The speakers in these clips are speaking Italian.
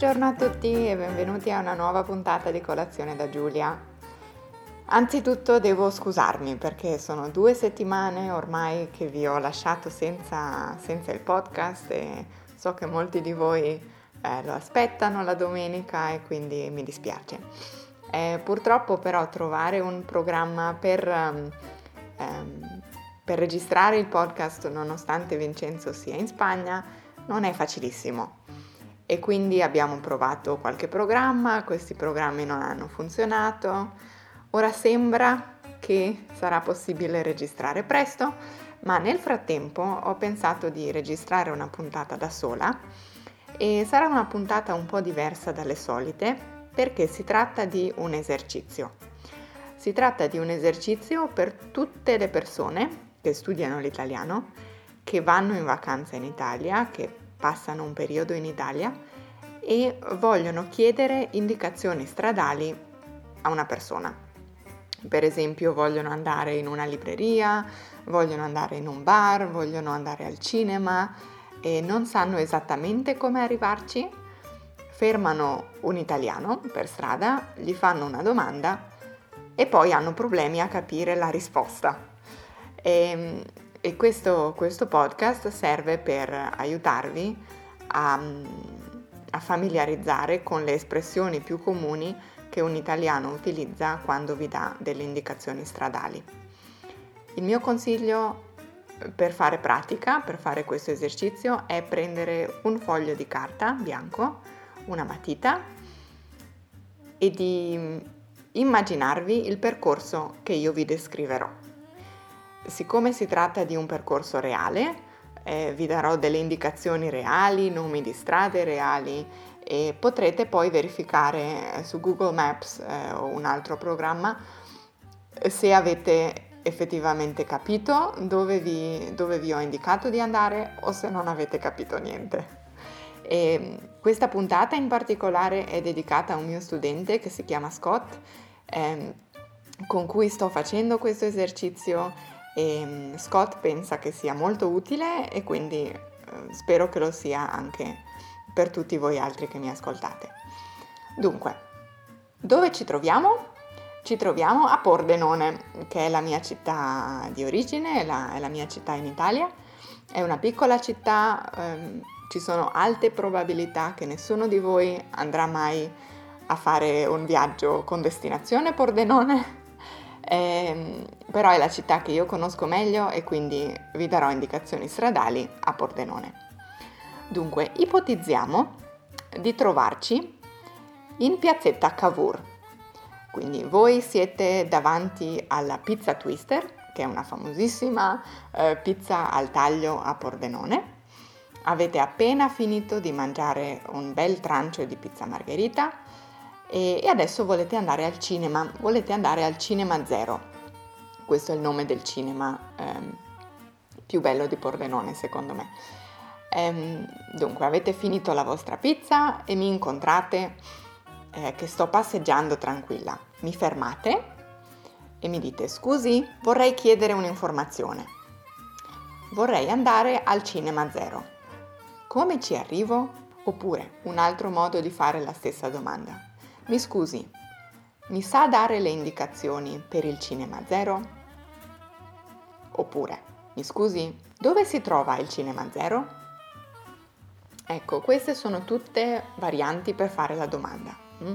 Buongiorno a tutti e benvenuti a una nuova puntata di Colazione da Giulia. Anzitutto devo scusarmi perché sono due settimane ormai che vi ho lasciato senza, senza il podcast e so che molti di voi eh, lo aspettano la domenica e quindi mi dispiace. Eh, purtroppo però trovare un programma per, um, per registrare il podcast nonostante Vincenzo sia in Spagna non è facilissimo e quindi abbiamo provato qualche programma, questi programmi non hanno funzionato, ora sembra che sarà possibile registrare presto, ma nel frattempo ho pensato di registrare una puntata da sola e sarà una puntata un po' diversa dalle solite perché si tratta di un esercizio. Si tratta di un esercizio per tutte le persone che studiano l'italiano, che vanno in vacanza in Italia, che passano un periodo in Italia e vogliono chiedere indicazioni stradali a una persona. Per esempio vogliono andare in una libreria, vogliono andare in un bar, vogliono andare al cinema e non sanno esattamente come arrivarci. Fermano un italiano per strada, gli fanno una domanda e poi hanno problemi a capire la risposta. E, ehm, e questo, questo, podcast serve per aiutarvi a, a familiarizzare con le espressioni più comuni che un italiano utilizza quando vi dà delle indicazioni stradali. Il mio consiglio per fare pratica, per fare questo esercizio, è prendere un foglio di carta bianco, una matita e di immaginarvi il percorso che io vi descriverò. Siccome si tratta di un percorso reale, eh, vi darò delle indicazioni reali, nomi di strade reali e potrete poi verificare eh, su Google Maps eh, o un altro programma se avete effettivamente capito dove vi, dove vi ho indicato di andare o se non avete capito niente. E questa puntata in particolare è dedicata a un mio studente che si chiama Scott, ehm, con cui sto facendo questo esercizio e mm, Scott pensa che sia molto utile e quindi eh, spero che lo sia anche per tutti voi altri che mi ascoltate. Dunque, dove ci troviamo? Ci troviamo a Pordenone, che è la mia città di origine, è la, è la mia città in Italia. È una piccola città, ehm, ci sono alte probabilità che nessuno di voi andrà mai a fare un viaggio con destinazione Pordenone, eh, però è la città che io conosco meglio e quindi vi darò indicazioni stradali a Pordenone. Dunque, ipotizziamo di trovarci in piazzetta Cavour. Quindi voi siete davanti alla Pizza Twister, che è una famosissima eh, pizza al taglio a Pordenone. Avete appena finito di mangiare un bel trancio di pizza margherita e, adesso volete andare al cinema, volete andare al Cinema Zero. Questo è il nome del cinema ehm, più bello di Pordenone secondo me. Ehm, dunque avete finito la vostra pizza e mi incontrate eh, che sto passeggiando tranquilla. Mi fermate e mi dite scusi, vorrei chiedere un'informazione. Vorrei andare al Cinema Zero. Come ci arrivo? Oppure un altro modo di fare la stessa domanda. Mi scusi, mi sa dare le indicazioni per il Cinema Zero? Oppure, mi scusi, dove si trova il Cinema Zero? Ecco, queste sono tutte varianti per fare la domanda. Mm?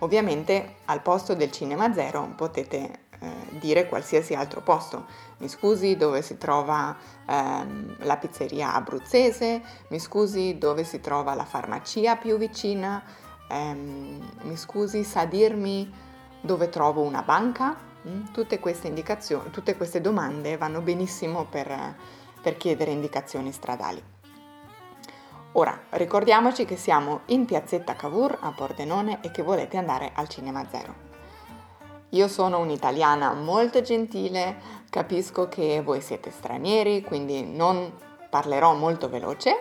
Ovviamente al posto del Cinema Zero potete eh, dire qualsiasi altro posto. Mi scusi dove si trova ehm, la pizzeria abruzzese, mi scusi dove si trova la farmacia più vicina, ehm, mi scusi, sa dirmi dove trovo una banca? Mm? Tutte queste indicazioni, tutte queste domande vanno benissimo per, per chiedere indicazioni stradali. Ora, ricordiamoci che siamo in piazzetta Cavour a Pordenone e che volete andare al Cinema Zero. Io sono un'italiana molto gentile, capisco che voi siete stranieri, quindi non parlerò molto veloce,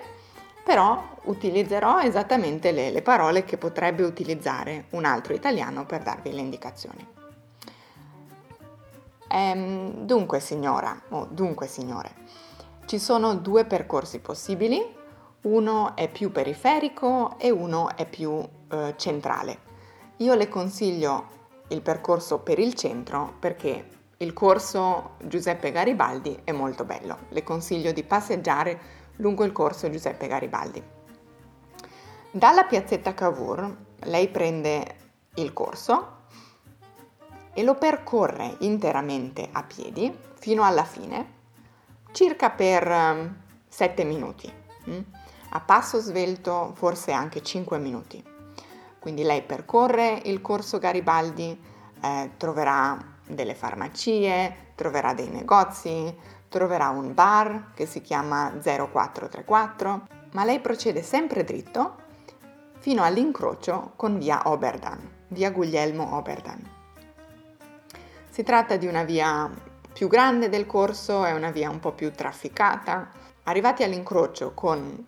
però utilizzerò esattamente le, le parole che potrebbe utilizzare un altro italiano per darvi le indicazioni. Ehm, dunque signora, o dunque signore, ci sono due percorsi possibili, Uno è più periferico e uno è più eh, centrale. Io le consiglio il percorso per il centro perché il corso Giuseppe Garibaldi è molto bello. Le consiglio di passeggiare lungo il corso Giuseppe Garibaldi. Dalla piazzetta Cavour lei prende il corso e lo percorre interamente a piedi fino alla fine, circa per 7 ehm, minuti, mm? a passo svelto forse anche 5 minuti. Quindi lei percorre il corso Garibaldi, eh, troverà delle farmacie, troverà dei negozi, troverà un bar che si chiama 0434, ma lei procede sempre dritto fino all'incrocio con via Oberdan, via Guglielmo Oberdan. Si tratta di una via più grande del corso, è una via un po' più trafficata. Arrivati all'incrocio con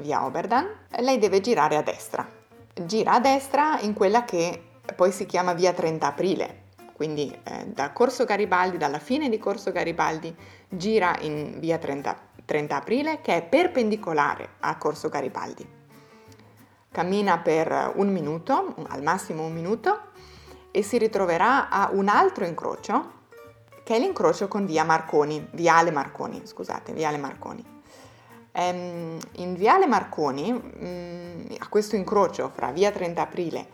via Oberdan, lei deve girare a destra gira a destra in quella che poi si chiama via 30 aprile, quindi eh, da Corso Garibaldi, dalla fine di Corso Garibaldi, gira in via 30, 30 aprile che è perpendicolare a Corso Garibaldi. Cammina per un minuto, al massimo un minuto, e si ritroverà a un altro incrocio, che è l'incrocio con via Marconi, viale Marconi, scusate, viale Marconi. Ehm, in Viale Marconi, mh, mm, a questo incrocio fra Via 30 Aprile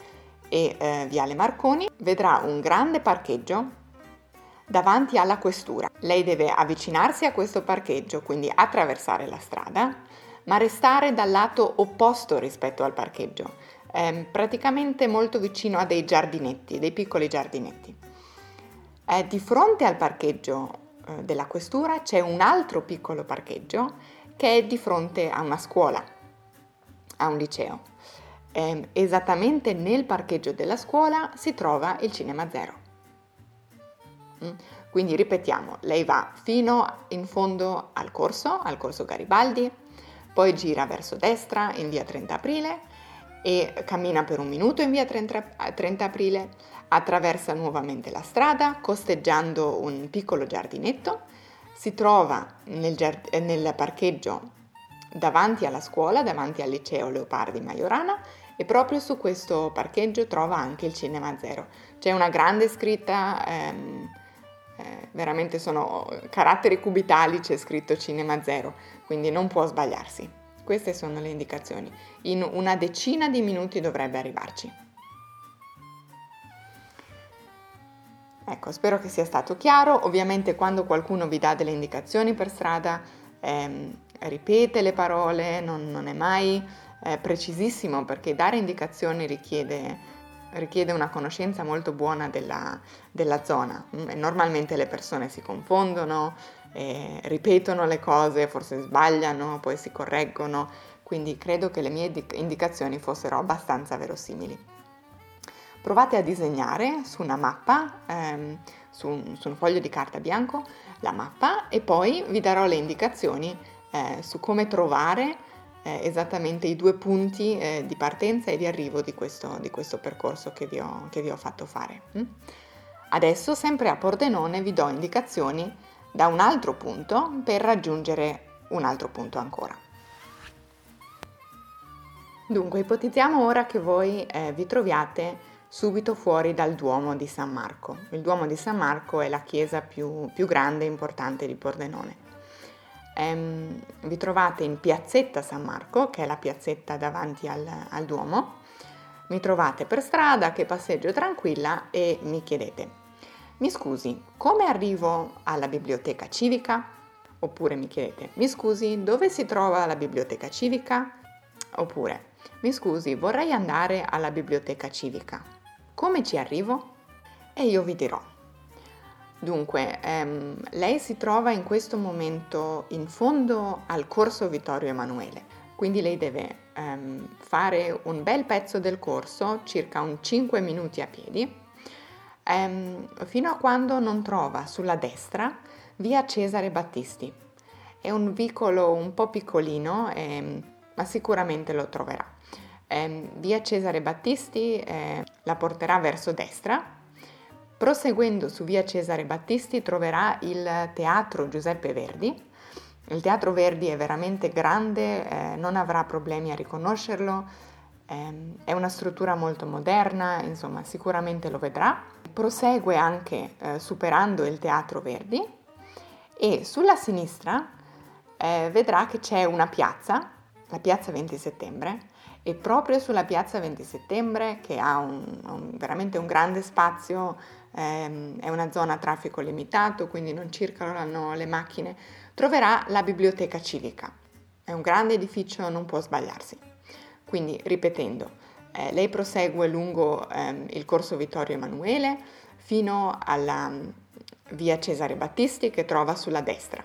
e eh, Viale Marconi, vedrà un grande parcheggio davanti alla questura. Lei deve avvicinarsi a questo parcheggio, quindi attraversare la strada, ma restare dal lato opposto rispetto al parcheggio, ehm, praticamente molto vicino a dei giardinetti, dei piccoli giardinetti. Eh, di fronte al parcheggio eh, della questura c'è un altro piccolo parcheggio che è di fronte a una scuola, a un liceo. Eh, esattamente nel parcheggio della scuola si trova il Cinema Zero. Mm? Quindi ripetiamo, lei va fino in fondo al corso, al corso Garibaldi, poi gira verso destra in via 30 aprile e cammina per un minuto in via 30, 30 aprile, attraversa nuovamente la strada costeggiando un piccolo giardinetto si trova nel, giard- nel parcheggio davanti alla scuola, davanti al liceo Leopardi Majorana e proprio su questo parcheggio trova anche il Cinema Zero. C'è una grande scritta, ehm, eh, veramente sono caratteri cubitali, c'è scritto Cinema Zero, quindi non può sbagliarsi. Queste sono le indicazioni. In una decina di minuti dovrebbe arrivarci. Ecco, spero che sia stato chiaro. Ovviamente quando qualcuno vi dà delle indicazioni per strada, ehm, ripete le parole, non, non è mai eh, precisissimo perché dare indicazioni richiede, richiede una conoscenza molto buona della, della zona. Mm, normalmente le persone si confondono, eh, ripetono le cose, forse sbagliano, poi si correggono, quindi credo che le mie indicazioni fossero abbastanza verosimili. Provate a disegnare su una mappa, ehm, su, un, su, un, foglio di carta bianco, la mappa e poi vi darò le indicazioni eh, su come trovare eh, esattamente i due punti eh, di partenza e di arrivo di questo, di questo percorso che vi, ho, che vi, ho, fatto fare. Mm? Adesso, sempre a Pordenone, vi do indicazioni da un altro punto per raggiungere un altro punto ancora. Dunque, ipotizziamo ora che voi eh, vi troviate subito fuori dal Duomo di San Marco. Il Duomo di San Marco è la chiesa più, più grande e importante di Pordenone. Ehm, vi trovate in piazzetta San Marco, che è la piazzetta davanti al, al Duomo. Mi trovate per strada che passeggio tranquilla e mi chiedete, mi scusi, come arrivo alla biblioteca civica? Oppure mi chiedete, mi scusi, dove si trova la biblioteca civica? Oppure, mi scusi, vorrei andare alla biblioteca civica. Come ci arrivo? E io vi dirò. Dunque, ehm, lei si trova in questo momento in fondo al corso Vittorio Emanuele, quindi lei deve ehm, fare un bel pezzo del corso, circa un 5 minuti a piedi, ehm, fino a quando non trova sulla destra via Cesare Battisti. È un vicolo un po' piccolino, ehm, ma sicuramente lo troverà eh, via Cesare Battisti eh, la porterà verso destra. Proseguendo su via Cesare Battisti troverà il teatro Giuseppe Verdi Il Teatro Verdi è veramente grande, eh, non avrà problemi a riconoscerlo, eh, è una struttura molto moderna, insomma sicuramente lo vedrà. Prosegue anche eh, superando il Teatro Verdi e sulla sinistra eh, vedrà che c'è una piazza, la piazza 20 settembre, e proprio sulla piazza 20 settembre, che ha un, un, veramente un grande spazio, ehm, è una zona a traffico limitato, quindi non circolano le macchine, troverà la biblioteca civica. È un grande edificio, non può sbagliarsi. Quindi, ripetendo, eh, lei prosegue lungo ehm, il corso Vittorio Emanuele fino alla mm, via Cesare Battisti che trova sulla destra.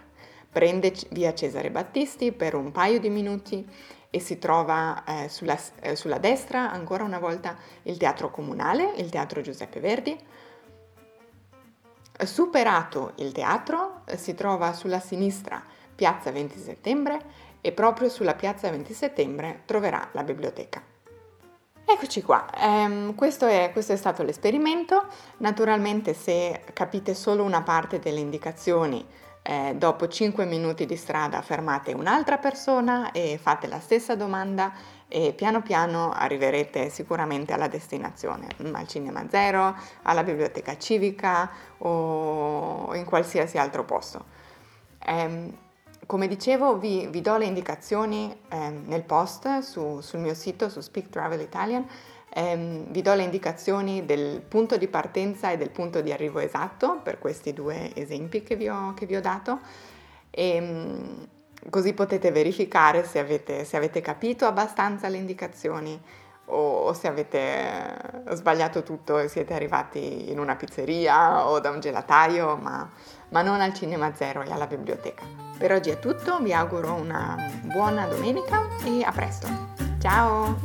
Prende via Cesare Battisti per un paio di minuti e si trova eh, sulla, eh, sulla, destra ancora una volta il Teatro Comunale, il Teatro Giuseppe Verdi. Superato il teatro eh, si trova sulla sinistra Piazza 20 Settembre e proprio sulla Piazza 20 Settembre troverà la biblioteca. Eccoci qua, um, questo, è, questo, è, stato l'esperimento. Naturalmente se capite solo una parte delle indicazioni eh, dopo 5 minuti di strada fermate un'altra persona e fate la stessa domanda e piano piano arriverete sicuramente alla destinazione, mm, al Cinema Zero, alla biblioteca civica o in qualsiasi altro posto. Eh, come dicevo vi, vi, do le indicazioni eh, nel post su, sul mio sito su Speak Travel Italian. Ehm, vi do le indicazioni del punto di partenza e del punto di arrivo esatto per questi due esempi che vi ho, che vi ho dato. E ehm, così potete verificare se avete, se avete capito abbastanza le indicazioni o se avete sbagliato tutto e siete arrivati in una pizzeria o da un gelataio, ma, ma non al Cinema Zero e alla biblioteca. Per oggi è tutto, vi auguro una buona domenica e a presto. Ciao!